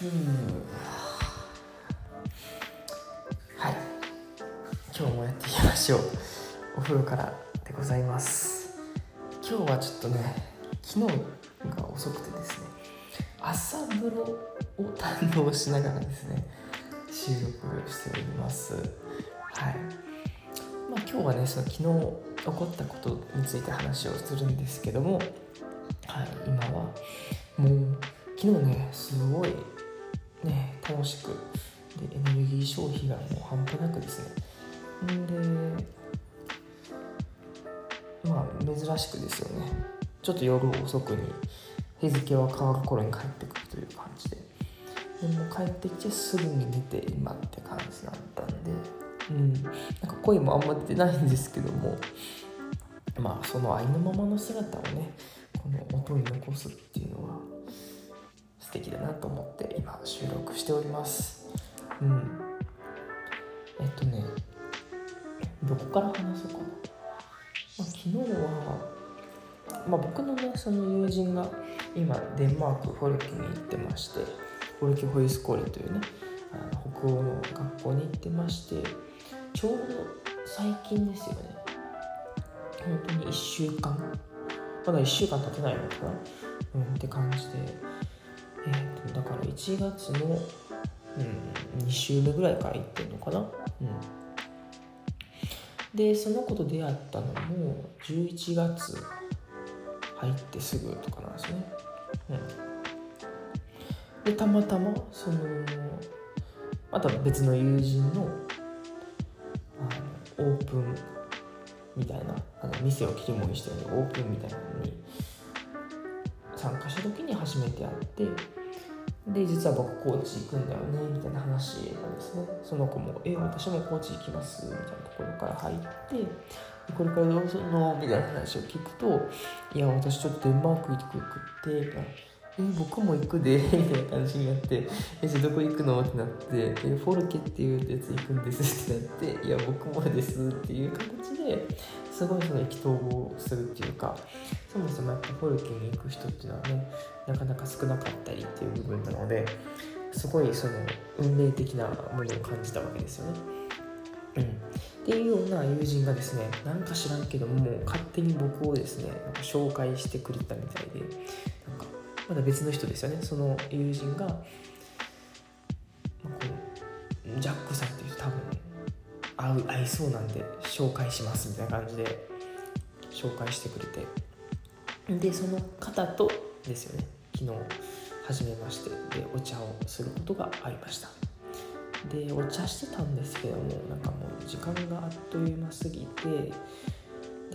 はい。今日もやっていきましょう。お風呂からでございます。今日はちょっとね昨日が遅くてですね朝風呂を堪能しながらですね収録しております。はい。まあ今日はねその昨日起こったことについて話をするんですけどもはい今はもう昨日ねすごい楽しくでエネルギー消費がもう半端なくですね。んでまあ珍しくですよね。ちょっと夜遅くに日付は変わる頃に帰ってくるという感じで。でも帰ってきてすぐに寝て今って感じだったんで。うん。なんか声もあんま出ないんですけども。まあそのありのままの姿をねこの音に残すっていうのは素敵だなと思って今収録しております。うん。えっとねどこから話そうかな、まあ、昨日は、まあ、僕のねその友人が今デンマークフォルキに行ってましてフォルキホイスコーレというねあの北欧の学校に行ってましてちょうど最近ですよね。本当に1週間。まだ1週間経ってないのかな。うんって感じで。えーと、だから1月の、うん、2週目ぐらいから行ってんのかな？うん。でその子と出会ったのも11月入ってすぐとかなんですね。うん。でたまたまそのまた別の友人のあのオープンみたいなあの店を切り盛りしてるオープンみたいなのに参加した時に初めて会ってで実は僕高知行くんだよねみたいな話なんですねその子も「え私も高知行きます」みたいなところから入って「これからどうするの?」みたいな話を聞くと「いや私ちょっとデンマーク行くって」みたいな。え僕も行くで みたいな感じになって「えじゃあどこ行くの?」ってなって「えフォルケっていうやつ行くんです」ってなって「いや僕もです」っていう形ですごいその意気投合するっていうかそもそもやっぱフォルケに行く人っていうのはねなかなか少なかったりっていう部分なのですごいその運命的なものを感じたわけですよね。うん、っていうような友人がですねなんか知らんけども勝手に僕をですねなんか紹介してくれたみたいでなんかまだ別の人ですよねその友人が、まあ、こうジャックさん合う合いそうなんで紹介しますみたいな感じで紹介してくれて。でその方とですよね。昨日初めましてでお茶をすることがありました。でお茶してたんですけどもなんかもう時間があっという間すぎてで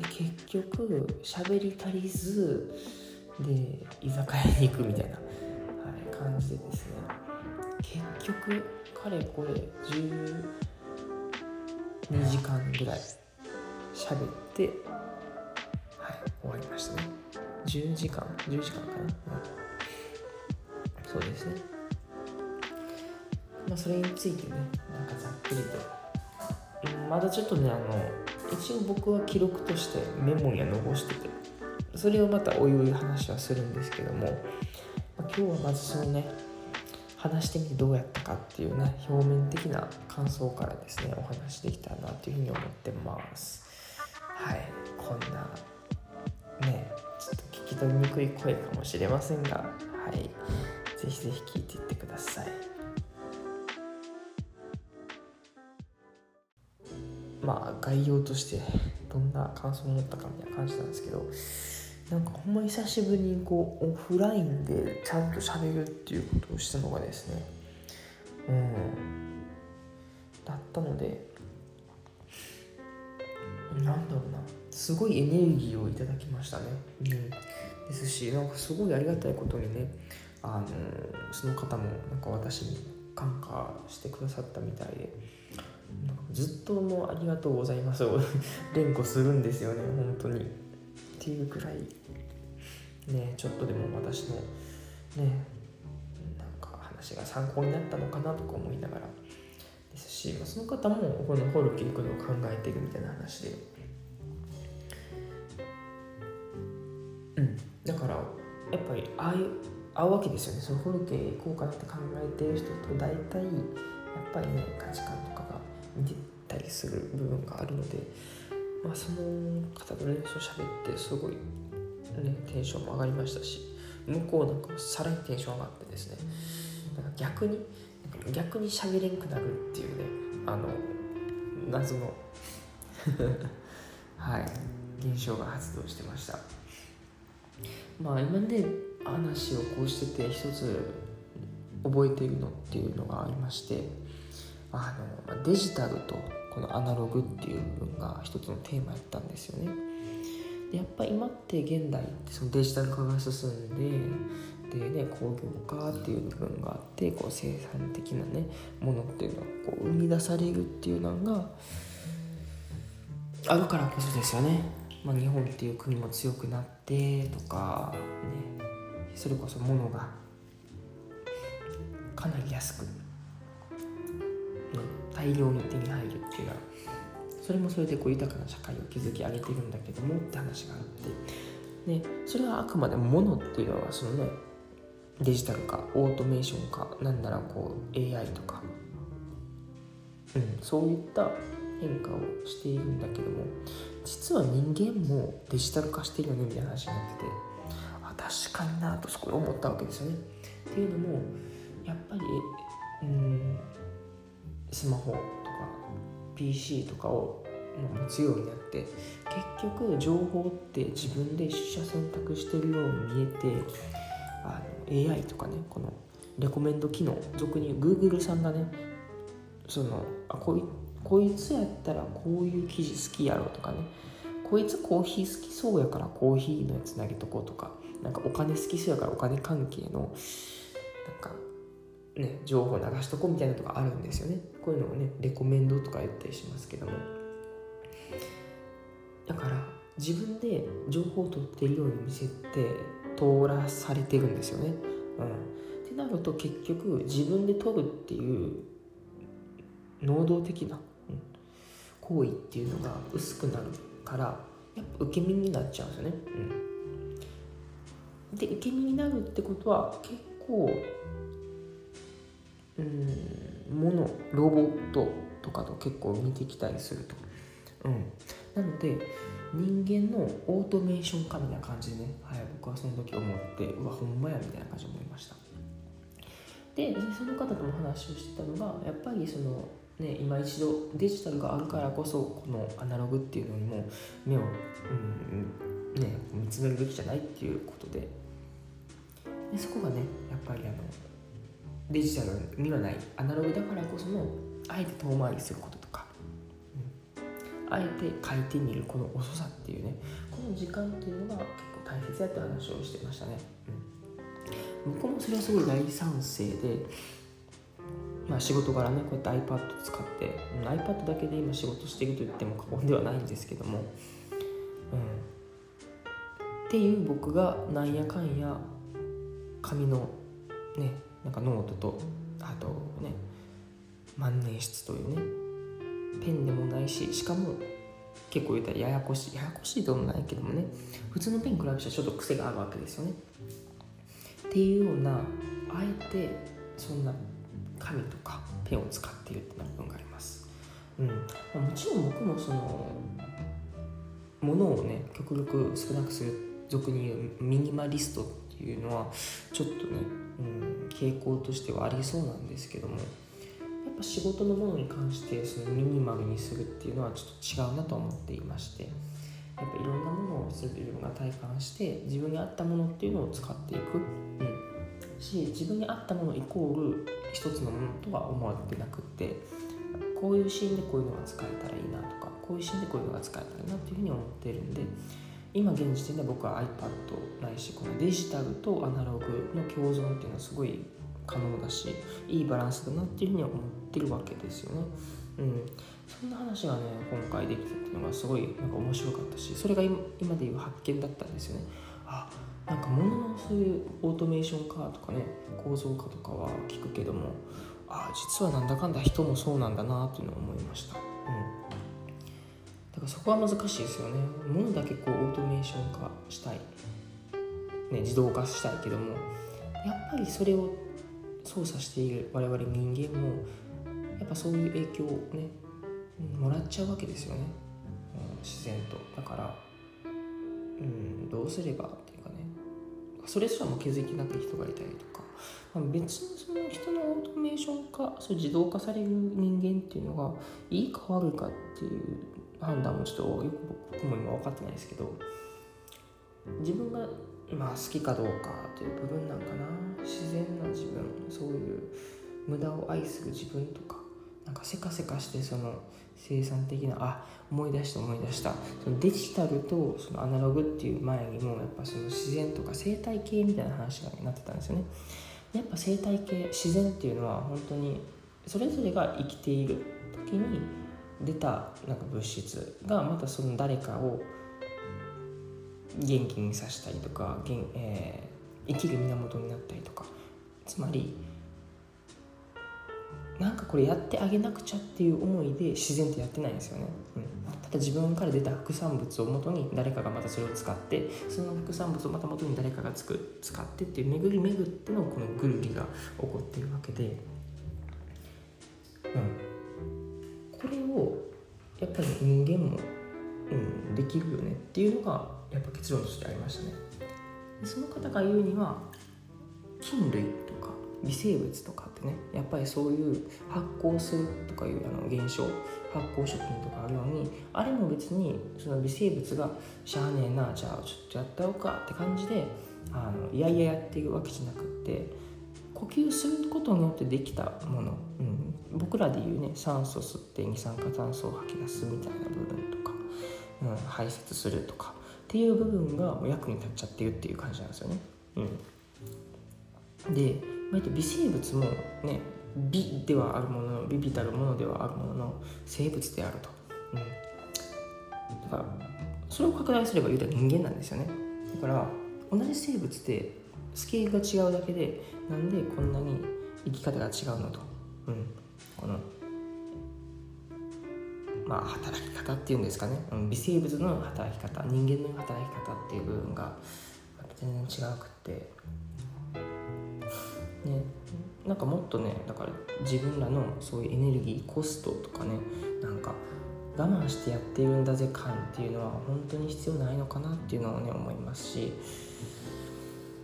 結局喋り足りずで居酒屋に行くみたいな、はい、感じでですね。結局かれこれ10 2時間ぐらい喋ってはい終わりましたね。10時間10時間かな、うん、そうですね。まあそれについてねなんかざっくりと、うん、まだちょっとねあの一応僕は記録としてメモには残しててそれをまたおいおい話はするんですけども、まあ、今日はまずそのね話してみてどうやったかっていうね表面的な感想からですねお話できたらなというふうに思ってます。はい。こんなねちょっと聞き取りにくい声かもしれませんがはい。ぜひぜひ聞いていってください。まあ概要としてどんな感想を持ったかみたいな感じなんですけどなんかほんま久しぶりにこうオフラインでちゃんと喋るっていうことをしたのがですね。うん。だったのでなんだろうな。すごいエネルギーをいただきましたね、うん、ですしなんかすごいありがたいことにねあのその方もなんか私に感化してくださったみたいでずっともうありがとうございますを 連呼するんですよね本当に。っていうくらいねちょっとでも私のねなんか話が参考になったのかなとか思いながらですしその方もこのホルキ行くのを考えてるみたいな話で。うん。だからやっぱりああいう合うわけですよね。そのフォルケ行こうかなって考えてる人と大体やっぱりね価値観とかが似てたりする部分があるので、まあ、その方と練習喋ってすごい、ね、テンションも上がりましたし向こうなんかさらにテンション上がってですねなんか逆に逆に喋れんくなるっていうねあの謎の はい現象が発動してました。まあ今ね話をこうしてて一つ覚えているのっていうのがありましてあのデジタルとこのアナログっていう部分が一つのテーマやったんですよね。でやっぱ今って現代ってそのデジタル化が進んででね工業化っていう部分があってこう生産的なねものっていうのがこう生み出されるっていうのがあるからこそですよね、まあ、日本っていう国も強くなってとかねそれこそ物がかなり安く、大量に手に入るっていう。のはそれもそれでこう豊かな社会を築き上げてるんだけどもって話があって。ねそれはあくまでも物っていうのはそのねデジタル化オートメーション化なんならこう AI とか、うん、そういった変化をしているんだけども。実は人間もデジタル化してるよねみたいな話になってて。あ確かになとそこで思ったわけですよね。っていうのもやっぱりうんスマホとか PC とかを持つようになって。結局情報って自分で取捨選択してるように見えてあの AI とかねこのレコメンド機能俗に Google さんがねそのあこいこいつやったらこういう記事好きやろとかねこいつコーヒー好きそうやからコーヒーのやつ投げとこうとかなんかお金好きそうやからお金関係のなんかね情報流しとこうみたいなとかあるんですよねこういうのをねレコメンドとか言ったりしますけどもだから自分で情報を取っているように見せて通らされてるんですよね。うん、ってなると結局自分で取るっていう能動的な、うん、行為っていうのが薄くなるからやっぱ受け身になっちゃうんですよね。うん、で受け身になるってことは結構うんものロボットとかと結構似てきたりすると。うん、なので人間のオートメーション化みたいな感じでね、はい、僕はその時思ってうわほんまやみたいな感じで思いました。でその方とも話をしてたのがやっぱりそのね今一度デジタルがあるからこそこのアナログっていうのにも目を、うんね、見つめるべきじゃないっていうことで。でそこがねやっぱりあのデジタルにはないアナログだからこそのあえて遠回りすることとか。あえて書いてみるこの遅さっていうね。この時間っていうのが結構大切やって話をしてましたね、うん、僕もそれはすごい大賛成でまあ仕事柄ねこうやって iPad 使って iPad だけで今仕事してると言っても過言ではないんですけども、うん、っていう僕がなんやかんや紙のねなんかノートとあとね万年筆というねペンでもないししかも結構言ったらややこしいややこしいともないけどもね普通のペン比べたらちょっと癖があるわけですよね。っていうようなあえてそんな紙とかペンを使っているっていう部分があります。うん。もちろん僕もそのものをね極力少なくする俗に言うミニマリストっていうのはちょっとね、うん、傾向としてはありそうなんですけどもやっぱ仕事のものに関してそのミニマムにするっていうのはちょっと違うなと思っていましてやっぱいろんなものを自分が体感して自分に合ったものっていうのを使っていく、うん、し自分に合ったものイコール一つのものとは思われてなくってこういうシーンでこういうのが使えたらいいなとかこういうシーンでこういうのが使えたらいいなっていうふうに思ってるんで今現時点で僕は iPad ないしこのデジタルとアナログの共存っていうのはすごい可能だしいいバランスだなっていうふうには思ってるわけですよね。うん、そんな話がね今回できたっていうのがすごいなんか面白かったしそれが今でいう発見だったんですよね。あなんか物のそういうオートメーション化とかね構造化とかは聞くけどもあ実はなんだかんだ人もそうなんだなっていうのを思いました。うんだからそこは難しいですよね。物だけこうオートメーション化したい。ね、自動化したいけども。やっぱりそれを操作している我々人間もやっぱそういう影響をねもらっちゃうわけですよね、うん、自然と。だからうんどうすればっていうかね。それすらも気づきなく人がいたりとか、まあ、別にその人のオートメーション化そう自動化される人間っていうのがいいか悪いかっていう判断もちょっとよく僕も今分かってないですけど自分がまあ好きかどうかという部分なんかな。自然な自分そういう無駄を愛する自分とかなんかせかせかしてその生産的なあ思い出した思い出した。そのデジタルとそのアナログっていう前にもやっぱその自然とか生態系みたいな話がなってたんですよね。やっぱ生態系自然っていうのは本当にそれぞれが生きている時に出たなんか物質がまたその誰かを元気にさせたりとか、えー、生きる源になったりとか。つまりなんかこれやってあげなくちゃっていう思いで自然とやってないんですよね、うん、ただ自分から出た副産物をもとに誰かがまたそれを使ってその副産物をまた元に誰かがつく使ってっていう巡り巡ってのこのぐるりが起こっているわけで、うん、これをやっぱり人間も、うん、できるよねっていうのがやっぱ結論としてありましたね。でその方が言うには菌類とか微生物とかってねやっぱりそういう発酵するとかいうあの現象発酵食品とかあるようにあれも別にその微生物がしゃあねえなじゃあちょっとやっておうかって感じであのいやいややってるわけじゃなくって呼吸することによってできたもの、うん、僕らでいうね酸素吸って二酸化炭素を吐き出すみたいな部分とか、うん、排泄するとか。っていう部分がもう役に立っちゃってるっていう感じなんですよね。うん、で微生物もね美ではあるものの美ビたるものではあるものの生物であると、うん、だからそれを拡大すれば言うたら人間なんですよね。だから同じ生物でスケールが違うだけでなんでこんなに生き方が違うのと、うん、このまあ働き方っていうんですかね、うん、微生物の働き方人間の働き方っていう部分が全然違くって。ね。なんかもっとねだから自分らのそういうエネルギーコストとかねなんか我慢してやってるんだぜ感っていうのは本当に必要ないのかなっていうのをね思いますし。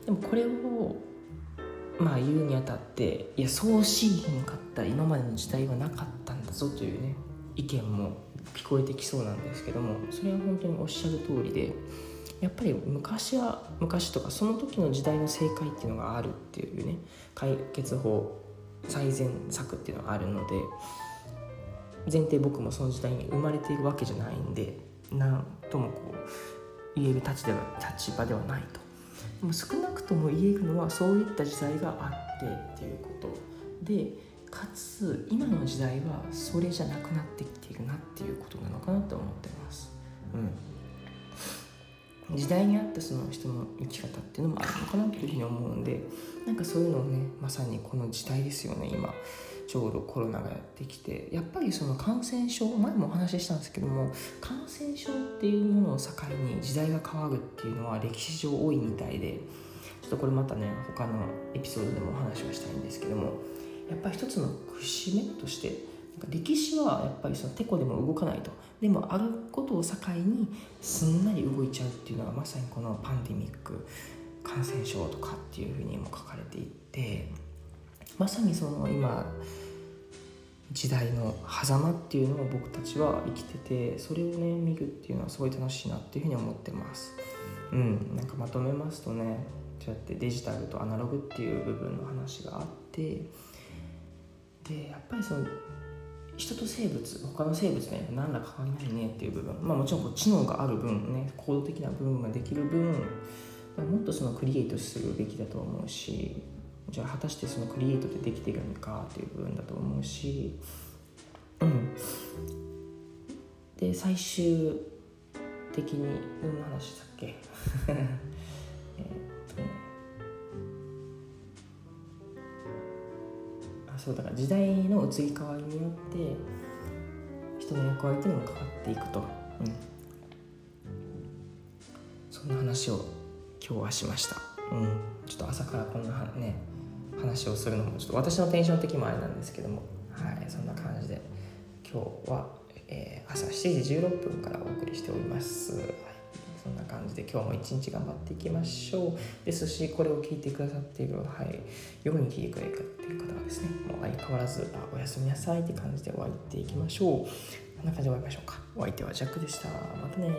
でもこれをまあ言うにあたっていやそうしへんかった今までの時代はなかったんだぞというね意見も聞こえてきそうなんですけどもそれは本当におっしゃる通りでやっぱり昔は昔とかその時の時代の正解っていうのがあるっていうね解決法最善策っていうのがあるので前提僕もその時代に生まれているわけじゃないんで何ともこう言える立では立場ではないと。でも少なくとも言えるのはそういった時代があってっていうこと。でかつ今の時代はそれじゃなくなってきているなっていうことなのかなと思ってます。うん、時代に合ったその人の生き方っていうのもあるのかなというふうに思うんでなんかそういうのをねまさにこの時代ですよね今。ちょうどコロナがやってきてやっぱりその感染症前もお話ししたんですけども感染症っていうものを境に時代が変わるっていうのは歴史上多いみたいでちょっとこれまたね他のエピソードでもお話をしたいんですけどもやっぱり一つの節目として歴史はやっぱりそのてこでも動かないと。でもあることを境にすんなり動いちゃうっていうのがまさにこのパンデミック感染症とかっていうふうにも書かれていてまさにその今時代の狭間っていうのを僕たちは生きててそれをね見るっていうのはすごい楽しいなっていうふうに思ってます。うんなんかまとめますとねそうやってデジタルとアナログっていう部分の話があってでやっぱりその人と生物他の生物ね何ら変わりないねっていう部分まあもちろんこう知能がある分ね行動的な部分ができる分もっとそのクリエイトするべきだと思うしじゃあ果たしてそのクリエイトでできているのかっていう部分だと思うしうん。で最終的に何の話だっけ？えっとあそうだから時代の移り変わりによって人の役割っていうのも変わっていくと、うん、そんな話を今日はしました、うん。ちょっと朝からこんなね話をするのもちょっと私のテンション的もあれなんですけども。はいそんな感じで。今日は、えー、朝7時16分からお送りしております、はい、そんな感じで今日も一日頑張っていきましょう。ですしこれを聞いてくださっている、はい、夜に聞いてくれている方はですねもう相変わらずあおやすみなさいって感じで終わっていきましょう。こんな感じで終わりましょうか。お相手はジャックでした。またね